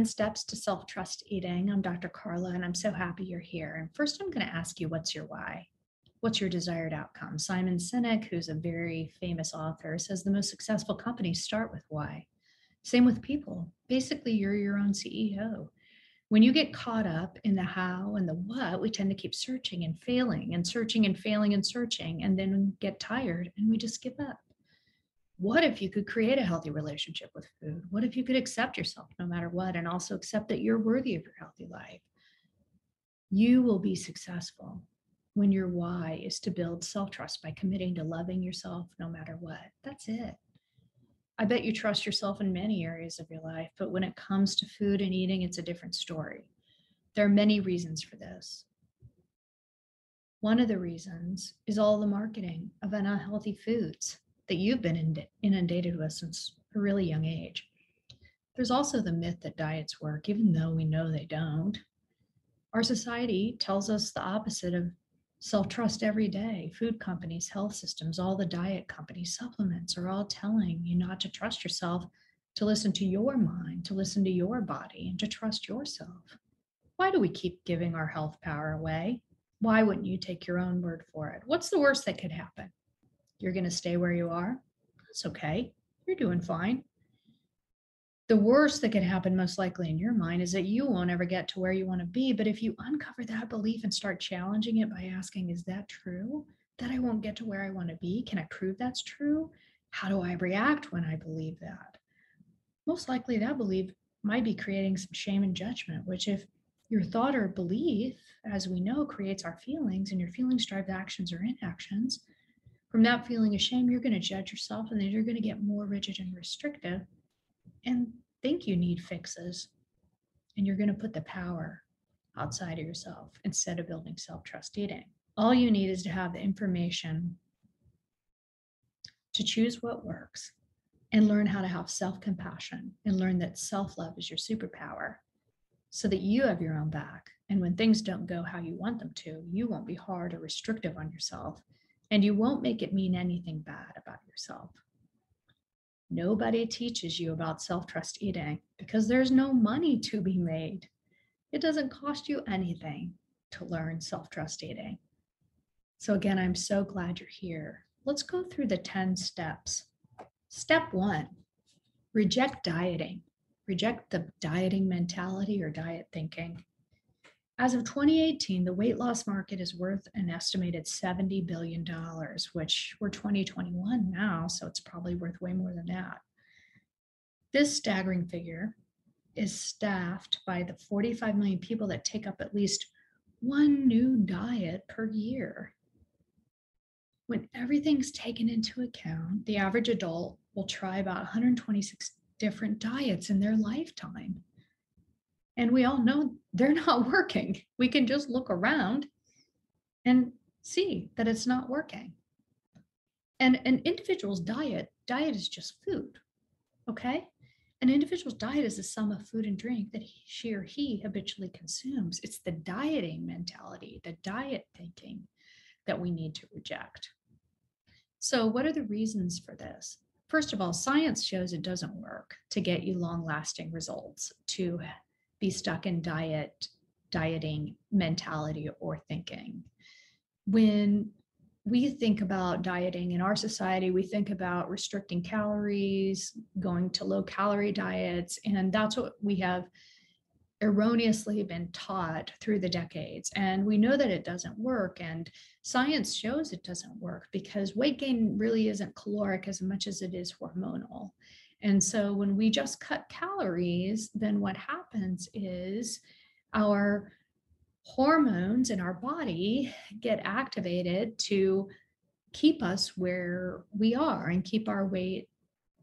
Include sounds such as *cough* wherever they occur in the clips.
10 Steps to Self Trust Eating. I'm Dr. Carla, and I'm so happy you're here. And first, I'm going to ask you what's your why? What's your desired outcome? Simon Sinek, who's a very famous author, says the most successful companies start with why. Same with people. Basically, you're your own CEO. When you get caught up in the how and the what, we tend to keep searching and failing and searching and failing and searching, and then get tired and we just give up. What if you could create a healthy relationship with food? What if you could accept yourself no matter what and also accept that you're worthy of your healthy life? You will be successful when your why is to build self trust by committing to loving yourself no matter what. That's it. I bet you trust yourself in many areas of your life, but when it comes to food and eating, it's a different story. There are many reasons for this. One of the reasons is all the marketing of unhealthy foods that you've been inundated with since a really young age. There's also the myth that diets work, even though we know they don't. Our society tells us the opposite of self trust every day. Food companies, health systems, all the diet companies, supplements are all telling you not to trust yourself, to listen to your mind, to listen to your body, and to trust yourself. Why do we keep giving our health power away? Why wouldn't you take your own word for it? What's the worst that could happen? You're going to stay where you are? That's okay. You're doing fine. The worst that could happen, most likely in your mind, is that you won't ever get to where you want to be. But if you uncover that belief and start challenging it by asking, Is that true? That I won't get to where I want to be? Can I prove that's true? How do I react when I believe that? Most likely, that belief might be creating some shame and judgment, which, if your thought or belief, as we know, creates our feelings, and your feelings drive the actions or inactions, from that feeling of shame, you're going to judge yourself and then you're going to get more rigid and restrictive and think you need fixes. And you're going to put the power outside of yourself instead of building self trust eating. All you need is to have the information to choose what works and learn how to have self compassion and learn that self love is your superpower so that you have your own back. And when things don't go how you want them to, you won't be hard or restrictive on yourself and you won't make it mean anything bad about yourself. Nobody teaches you about self trust eating because there's no money to be made. It doesn't cost you anything to learn self trust eating. So, again, I'm so glad you're here. Let's go through the 10 steps. Step one reject dieting, reject the dieting mentality or diet thinking. As of 2018, the weight loss market is worth an estimated $70 billion, which we're 2021 now, so it's probably worth way more than that. This staggering figure is staffed by the 45 million people that take up at least one new diet per year. When everything's taken into account, the average adult will try about 126 different diets in their lifetime. And we all know they're *laughs* not working. We can just look around and see that it's not working. And an individual's diet, diet is just food. Okay? An individual's diet is the sum of food and drink that he, she or he habitually consumes. It's the dieting mentality, the diet thinking that we need to reject. So, what are the reasons for this? First of all, science shows it doesn't work to get you long lasting results, to be stuck in diet, dieting mentality or thinking. When we think about dieting in our society, we think about restricting calories, going to low calorie diets, and that's what we have erroneously been taught through the decades. And we know that it doesn't work. And science shows it doesn't work because weight gain really isn't caloric as much as it is hormonal. And so when we just cut calories, then what happens is our hormones in our body get activated to keep us where we are and keep our weight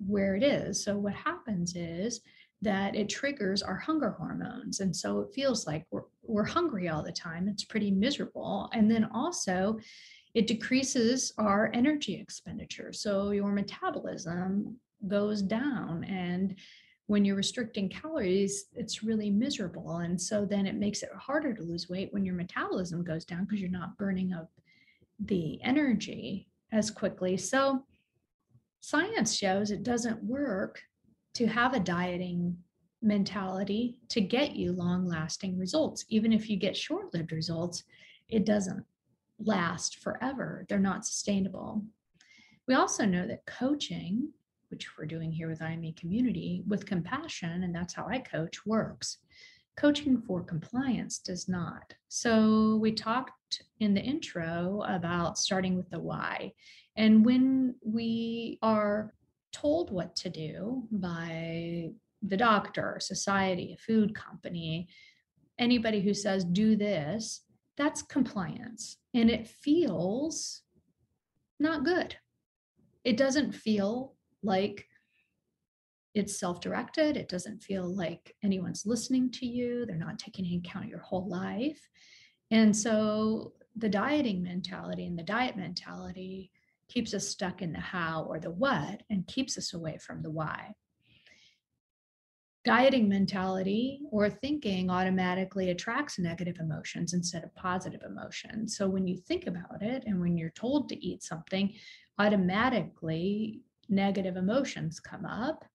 where it is. So what happens is that it triggers our hunger hormones. And so it feels like we're, we're hungry all the time. It's pretty miserable. And then also, it decreases our energy expenditure. So your metabolism goes down. And when you're restricting calories, it's really miserable. And so then it makes it harder to lose weight when your metabolism goes down because you're not burning up the energy as quickly. So science shows it doesn't work to have a dieting mentality to get you long lasting results. Even if you get short lived results, it doesn't last forever, they're not sustainable. We also know that coaching, which we're doing here with IME Community, with compassion, and that's how I coach, works. Coaching for compliance does not. So, we talked in the intro about starting with the why. And when we are told what to do by the doctor, society, a food company, anybody who says, do this, that's compliance. And it feels not good. It doesn't feel like it's self directed. It doesn't feel like anyone's listening to you. They're not taking into account your whole life. And so the dieting mentality and the diet mentality keeps us stuck in the how or the what and keeps us away from the why. Dieting mentality or thinking automatically attracts negative emotions instead of positive emotions. So when you think about it and when you're told to eat something, automatically negative emotions come up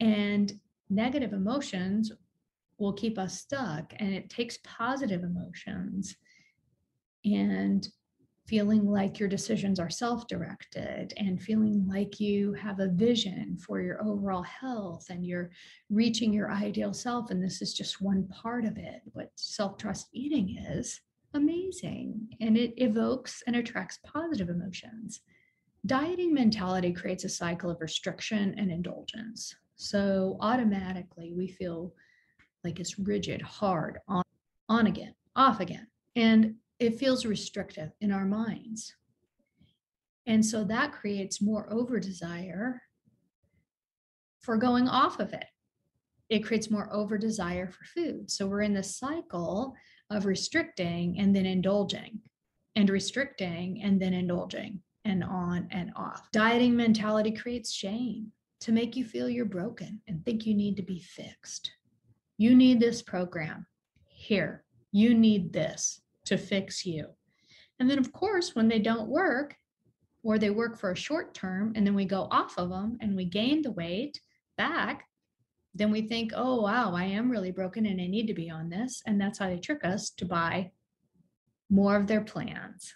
and negative emotions will keep us stuck and it takes positive emotions and feeling like your decisions are self directed and feeling like you have a vision for your overall health and you're reaching your ideal self. And this is just one part of it. What self trust eating is amazing and it evokes and attracts positive emotions. Dieting mentality creates a cycle of restriction and indulgence. So automatically we feel like it's rigid, hard, on, on again, off again. And it feels restrictive in our minds. And so that creates more over desire for going off of it. It creates more over desire for food. So we're in this cycle of restricting and then indulging, and restricting and then indulging, and on and off. Dieting mentality creates shame to make you feel you're broken and think you need to be fixed. You need this program. Here, you need this to fix you. And then, of course, when they don't work or they work for a short term and then we go off of them and we gain the weight back, then we think, oh, wow, I am really broken and I need to be on this. And that's how they trick us to buy more of their plans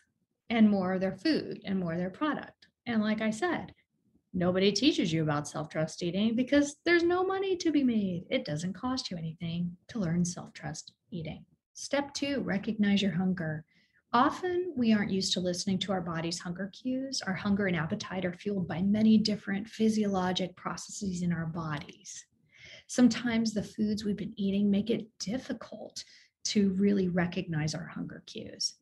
and more of their food and more of their product. And like I said, nobody teaches you about self trust eating because there's no money to be made. It doesn't cost you anything to learn self trust eating. Step two, recognize your hunger. Often we aren't used to listening to our body's hunger cues. Our hunger and appetite are fueled by many different physiologic processes in our bodies. Sometimes the foods we've been eating make it difficult to really recognize our hunger cues.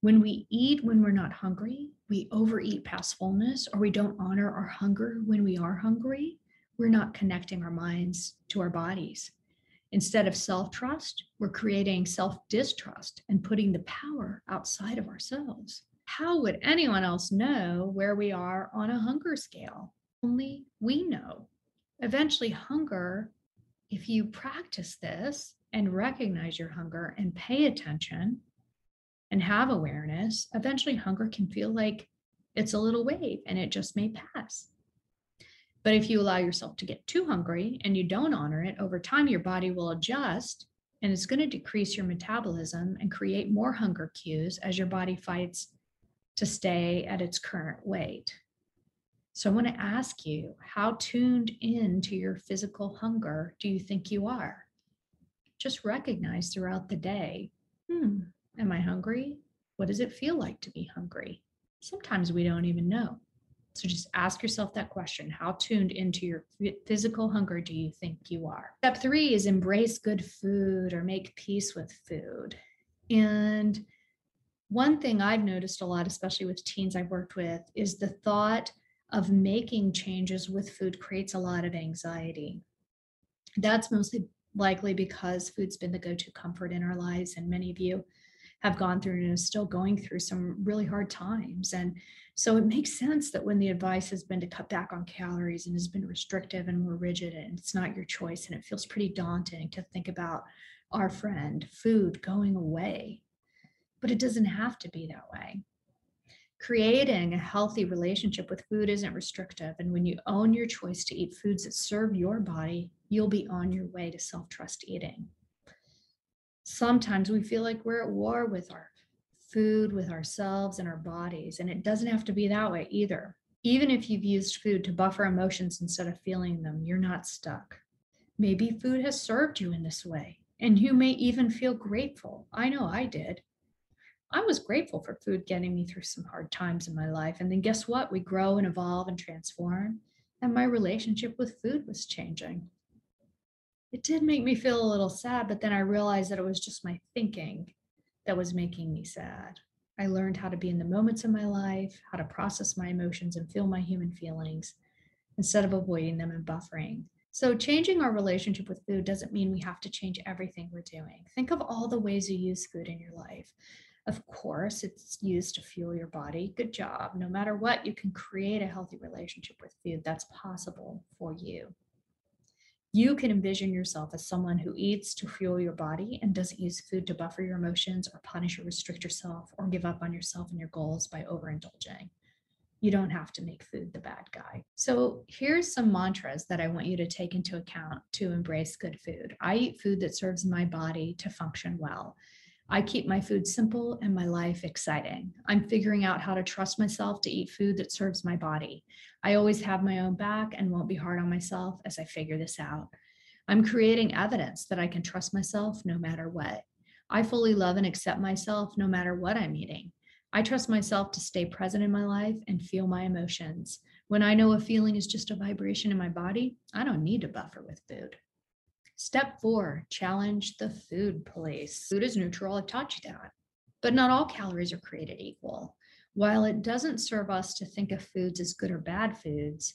When we eat when we're not hungry, we overeat past fullness, or we don't honor our hunger when we are hungry, we're not connecting our minds to our bodies. Instead of self trust, we're creating self distrust and putting the power outside of ourselves. How would anyone else know where we are on a hunger scale? Only we know. Eventually, hunger, if you practice this and recognize your hunger and pay attention and have awareness, eventually hunger can feel like it's a little wave and it just may pass. But if you allow yourself to get too hungry and you don't honor it, over time your body will adjust and it's going to decrease your metabolism and create more hunger cues as your body fights to stay at its current weight. So I want to ask you how tuned in to your physical hunger do you think you are? Just recognize throughout the day hmm, am I hungry? What does it feel like to be hungry? Sometimes we don't even know. So just ask yourself that question How tuned into your physical hunger do you think you are? Step three is embrace good food or make peace with food. And one thing I've noticed a lot, especially with teens I've worked with, is the thought of making changes with food creates a lot of anxiety. That's mostly likely because food's been the go to comfort in our lives. And many of you have gone through and is still going through some really hard times. And so it makes sense that when the advice has been to cut back on calories and has been restrictive and more rigid, and it's not your choice, and it feels pretty daunting to think about our friend, food going away. But it doesn't have to be that way creating a healthy relationship with food isn't restrictive. And when you own your choice to eat foods that serve your body, you'll be on your way to self trust eating. Sometimes we feel like we're at war with our food, with ourselves, and our bodies. And it doesn't have to be that way either. Even if you've used food to buffer emotions instead of feeling them, you're not stuck. Maybe food has served you in this way, and you may even feel grateful. I know I did. I was grateful for food getting me through some hard times in my life. And then guess what? We grow and evolve and transform. And my relationship with food was changing. It did make me feel a little sad, but then I realized that it was just my thinking that was making me sad. I learned how to be in the moments of my life, how to process my emotions and feel my human feelings instead of avoiding them and buffering. So, changing our relationship with food doesn't mean we have to change everything we're doing. Think of all the ways you use food in your life. Of course, it's used to fuel your body. Good job. No matter what, you can create a healthy relationship with food that's possible for you. You can envision yourself as someone who eats to fuel your body and doesn't use food to buffer your emotions or punish or restrict yourself or give up on yourself and your goals by overindulging. You don't have to make food the bad guy. So, here's some mantras that I want you to take into account to embrace good food. I eat food that serves my body to function well. I keep my food simple and my life exciting. I'm figuring out how to trust myself to eat food that serves my body. I always have my own back and won't be hard on myself as I figure this out. I'm creating evidence that I can trust myself no matter what. I fully love and accept myself no matter what I'm eating. I trust myself to stay present in my life and feel my emotions. When I know a feeling is just a vibration in my body, I don't need to buffer with food. Step four, challenge the food police. Food is neutral. I've taught you that. But not all calories are created equal. While it doesn't serve us to think of foods as good or bad foods,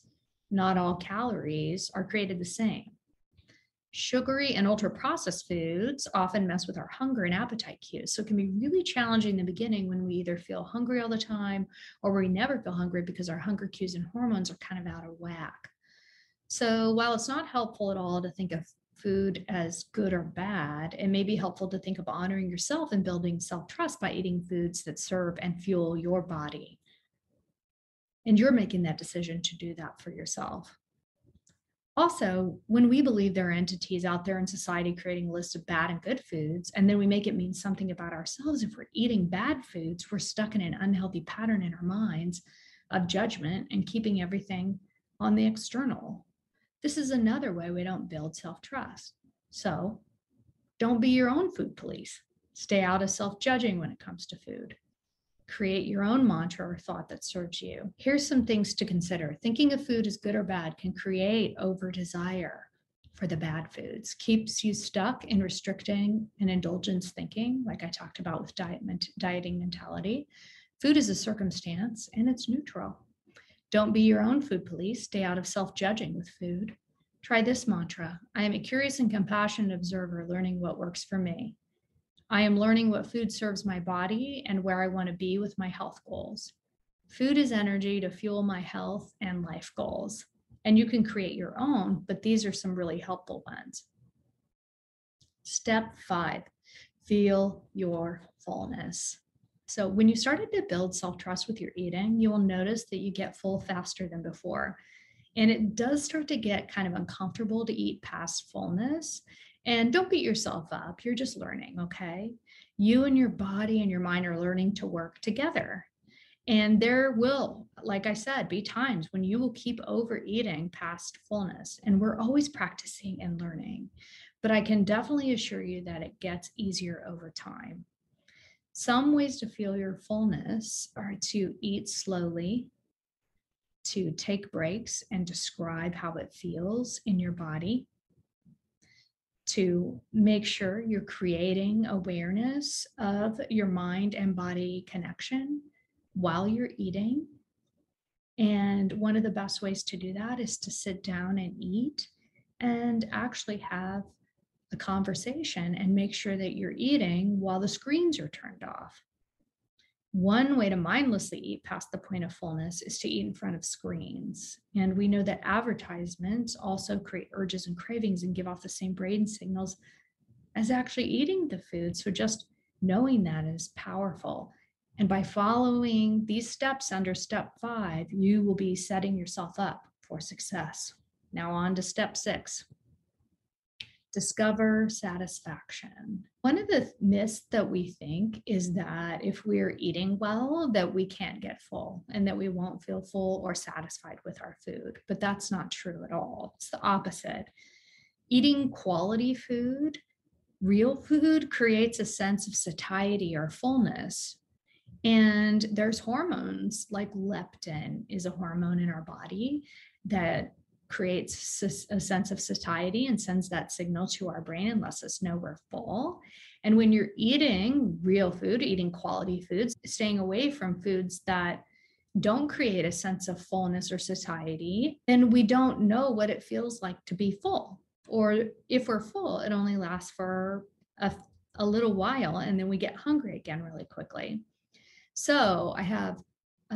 not all calories are created the same. Sugary and ultra processed foods often mess with our hunger and appetite cues. So it can be really challenging in the beginning when we either feel hungry all the time or we never feel hungry because our hunger cues and hormones are kind of out of whack. So while it's not helpful at all to think of food as good or bad, it may be helpful to think of honoring yourself and building self trust by eating foods that serve and fuel your body. And you're making that decision to do that for yourself. Also, when we believe there are entities out there in society creating a list of bad and good foods, and then we make it mean something about ourselves, if we're eating bad foods, we're stuck in an unhealthy pattern in our minds of judgment and keeping everything on the external. This is another way we don't build self trust. So don't be your own food police. Stay out of self judging when it comes to food. Create your own mantra or thought that serves you. Here's some things to consider. Thinking of food as good or bad can create over desire for the bad foods, keeps you stuck in restricting and indulgence thinking, like I talked about with diet, dieting mentality. Food is a circumstance and it's neutral. Don't be your own food police. Stay out of self judging with food. Try this mantra I am a curious and compassionate observer, learning what works for me. I am learning what food serves my body and where I want to be with my health goals. Food is energy to fuel my health and life goals. And you can create your own, but these are some really helpful ones. Step five, feel your fullness. So, when you started to build self trust with your eating, you will notice that you get full faster than before. And it does start to get kind of uncomfortable to eat past fullness. And don't beat yourself up. You're just learning, okay? You and your body and your mind are learning to work together. And there will, like I said, be times when you will keep overeating past fullness. And we're always practicing and learning. But I can definitely assure you that it gets easier over time. Some ways to feel your fullness are to eat slowly, to take breaks and describe how it feels in your body, to make sure you're creating awareness of your mind and body connection while you're eating. And one of the best ways to do that is to sit down and eat and actually have a conversation and make sure that you're eating while the screens are turned off. One way to mindlessly eat past the point of fullness is to eat in front of screens. And we know that advertisements also create urges and cravings and give off the same brain signals as actually eating the food. So just knowing that is powerful. And by following these steps under step five, you will be setting yourself up for success. Now, on to step six discover satisfaction. One of the myths that we think is that if we're eating well, that we can't get full and that we won't feel full or satisfied with our food. But that's not true at all. It's the opposite. Eating quality food, real food, creates a sense of satiety or fullness. And there's hormones like leptin is a hormone in our body that creates a sense of satiety and sends that signal to our brain and lets us know we're full. And when you're eating real food, eating quality foods, staying away from foods that don't create a sense of fullness or satiety, then we don't know what it feels like to be full. Or if we're full, it only lasts for a, a little while and then we get hungry again really quickly. So I have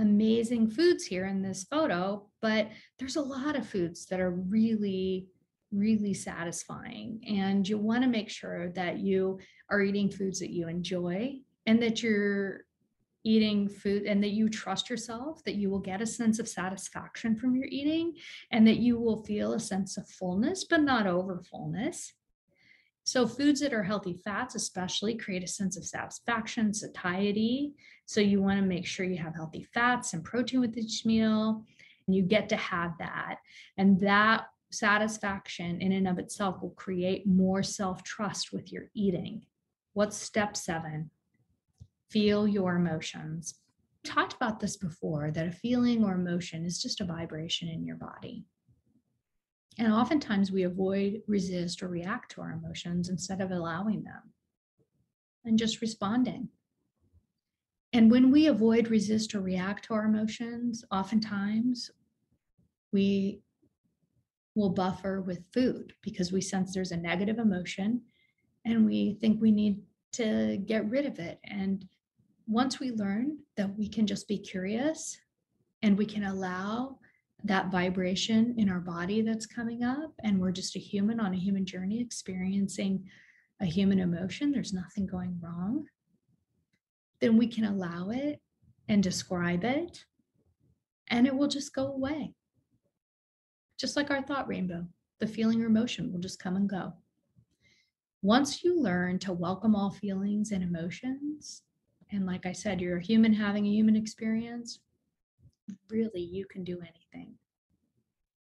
amazing foods here in this photo, but there's a lot of foods that are really, really satisfying. And you want to make sure that you are eating foods that you enjoy and that you're eating food and that you trust yourself that you will get a sense of satisfaction from your eating and that you will feel a sense of fullness, but not over fullness. So, foods that are healthy fats, especially, create a sense of satisfaction, satiety. So, you want to make sure you have healthy fats and protein with each meal. And you get to have that. And that satisfaction in and of itself will create more self trust with your eating. What's step seven? Feel your emotions. Talked about this before that a feeling or emotion is just a vibration in your body. And oftentimes we avoid, resist, or react to our emotions instead of allowing them and just responding. And when we avoid, resist, or react to our emotions, oftentimes we will buffer with food because we sense there's a negative emotion and we think we need to get rid of it. And once we learn that we can just be curious and we can allow that vibration in our body that's coming up and we're just a human on a human journey experiencing a human emotion there's nothing going wrong then we can allow it and describe it and it will just go away. Just like our thought rainbow the feeling or emotion will just come and go. Once you learn to welcome all feelings and emotions and like i said you're a human having a human experience really you can do anything.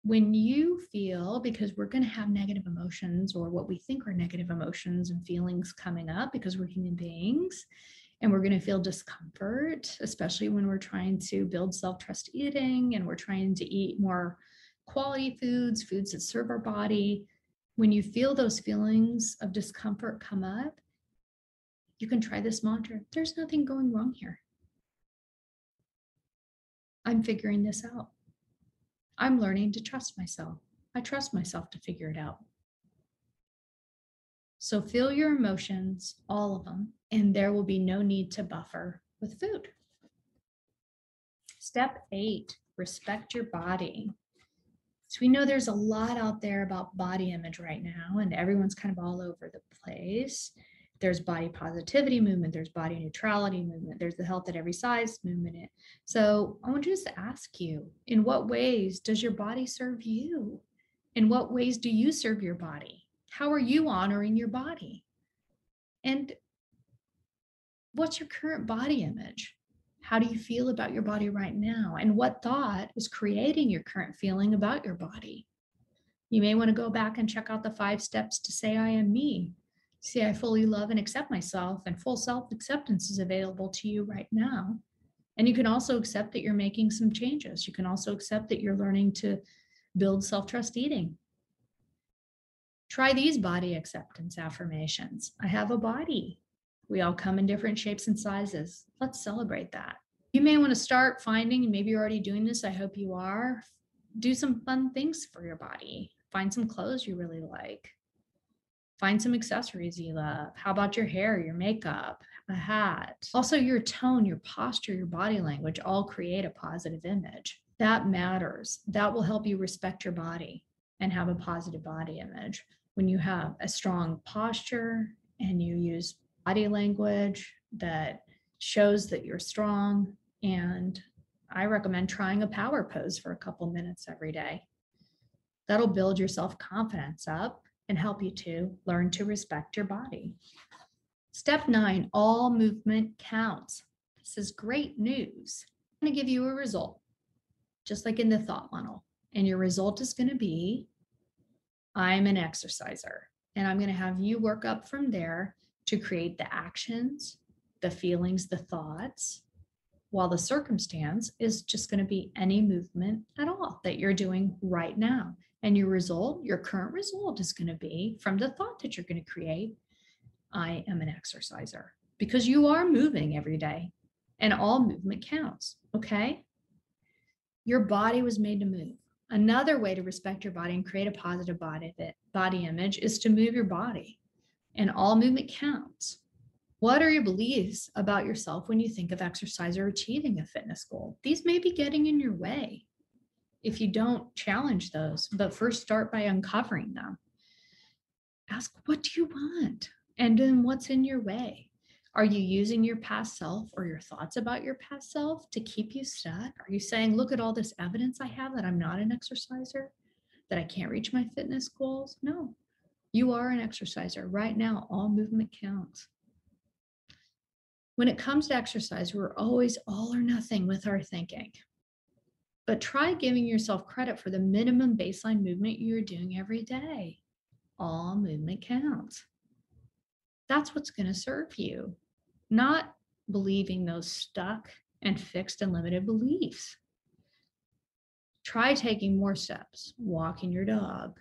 When you feel, because we're going to have negative emotions or what we think are negative emotions and feelings coming up because we're human beings, and we're going to feel discomfort, especially when we're trying to build self trust eating and we're trying to eat more quality foods, foods that serve our body. When you feel those feelings of discomfort come up, you can try this mantra there's nothing going wrong here. I'm figuring this out. I'm learning to trust myself. I trust myself to figure it out. So feel your emotions, all of them, and there will be no need to buffer with food. Step eight, respect your body. So we know there's a lot out there about body image right now, and everyone's kind of all over the place there's body positivity movement, there's body neutrality movement, there's the health at every size movement. So I want to just ask you, in what ways does your body serve you? In what ways do you serve your body? How are you honoring your body? And what's your current body image? How do you feel about your body right now? And what thought is creating your current feeling about your body? You may want to go back and check out the five steps to say, I am me. See, I fully love and accept myself, and full self acceptance is available to you right now. And you can also accept that you're making some changes. You can also accept that you're learning to build self trust eating. Try these body acceptance affirmations I have a body. We all come in different shapes and sizes. Let's celebrate that. You may want to start finding, and maybe you're already doing this, I hope you are. Do some fun things for your body. Find some clothes you really like. Find some accessories you love. How about your hair, your makeup, a hat? Also, your tone, your posture, your body language all create a positive image. That matters. That will help you respect your body and have a positive body image. When you have a strong posture and you use body language that shows that you're strong, and I recommend trying a power pose for a couple minutes every day. That'll build your self confidence up and help you to learn to respect your body. Step nine, all movement counts. This is great news. I'm going to give you a result, just like in the thought funnel. And your result is going to be I'm an exerciser. And I'm going to have you work up from there to create the actions, the feelings, the thoughts, while the circumstance is just going to be any movement at all that you're doing right now. And your result, your current result is going to be from the thought that you're going to create I am an exerciser because you are moving every day and all movement counts. Okay. Your body was made to move. Another way to respect your body and create a positive body, body image is to move your body, and all movement counts. What are your beliefs about yourself when you think of exercise or achieving a fitness goal? These may be getting in your way if you don't challenge those, but first start by uncovering them. Ask, what do you want? And then what's in your way? Are you using your past self or your thoughts about your past self to keep you stuck? Are you saying, look at all this evidence I have that I'm not an exerciser, that I can't reach my fitness goals? No, you are an exerciser. Right now, all movement counts. When it comes to exercise, we're always all or nothing with our thinking but try giving yourself credit for the minimum baseline movement you're doing every day. All movement counts. That's what's going to serve you, not believing those stuck and fixed and limited beliefs. Try taking more steps, walking your dog,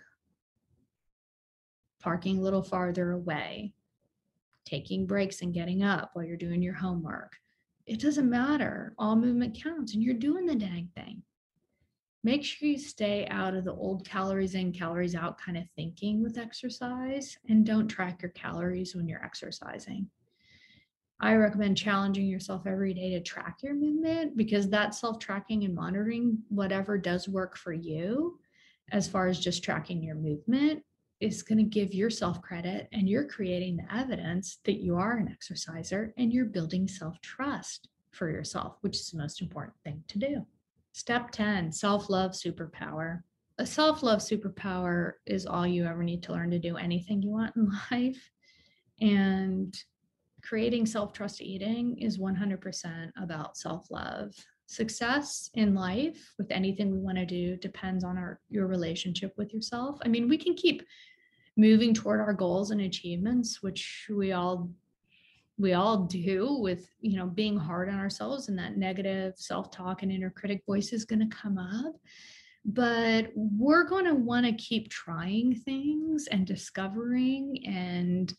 parking a little farther away, taking breaks and getting up while you're doing your homework. It doesn't matter. All movement counts and you're doing the dang thing make sure you stay out of the old calories in, calories out kind of thinking with exercise and don't track your calories when you're exercising. I recommend challenging yourself every day to track your movement because that self tracking and monitoring, whatever does work for you, as far as just tracking your movement, is going to give yourself credit and you're creating the evidence that you are an exerciser and you're building self trust for yourself, which is the most important thing to do. Step 10 self love superpower. A self love superpower is all you ever need to learn to do anything you want in *laughs* life. And creating self trust eating is 100% about self love. Success in life with anything we want to do depends on our your relationship with yourself. I mean, we can keep moving toward our goals and achievements, which we all we all do with you know being hard on ourselves and that negative self-talk and inner critic voice is going to come up. But we're going to want to keep trying things and discovering and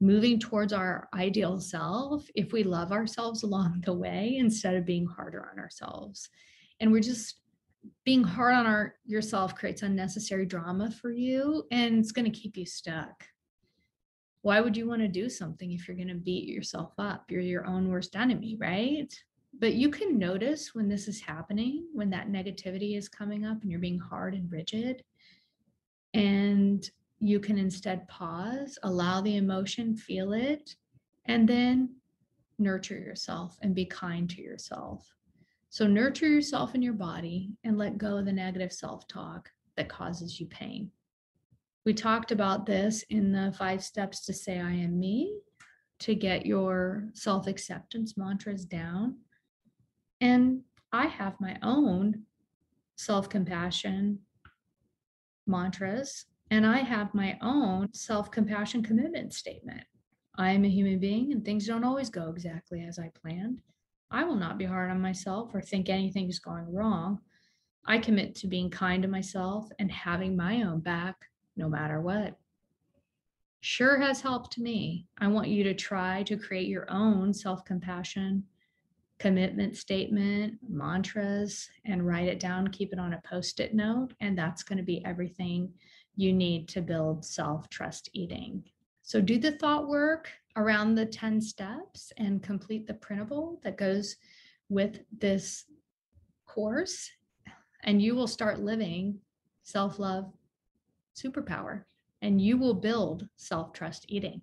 moving towards our ideal self if we love ourselves along the way instead of being harder on ourselves. And we're just being hard on our yourself creates unnecessary drama for you and it's going to keep you stuck why would you want to do something if you're going to beat yourself up? You're your own worst enemy, right? But you can notice when this is happening, when that negativity is coming up and you're being hard and rigid. And you can instead pause, allow the emotion, feel it, and then nurture yourself and be kind to yourself. So, nurture yourself in your body and let go of the negative self talk that causes you pain. We talked about this in the five steps to say, I am me, to get your self acceptance mantras down. And I have my own self compassion mantras, and I have my own self compassion commitment statement. I am a human being and things don't always go exactly as I planned. I will not be hard on myself or think anything is going wrong. I commit to being kind to myself and having my own back no matter what. Sure has helped me. I want you to try to create your own self compassion commitment statement, mantras, and write it down, keep it on a post it note. And that's going to be everything you need to build self trust eating. So do the thought work around the 10 steps and complete the printable that goes with this course, and you will start living self love superpower and you will build self trust eating.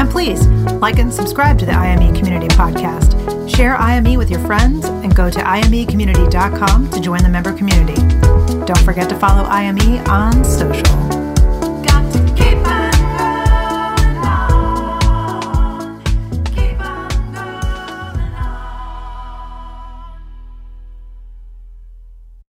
And please like and subscribe to the IME Community Podcast. Share IME with your friends and go to imecommunity.com to join the member community. Don't forget to follow IME on social.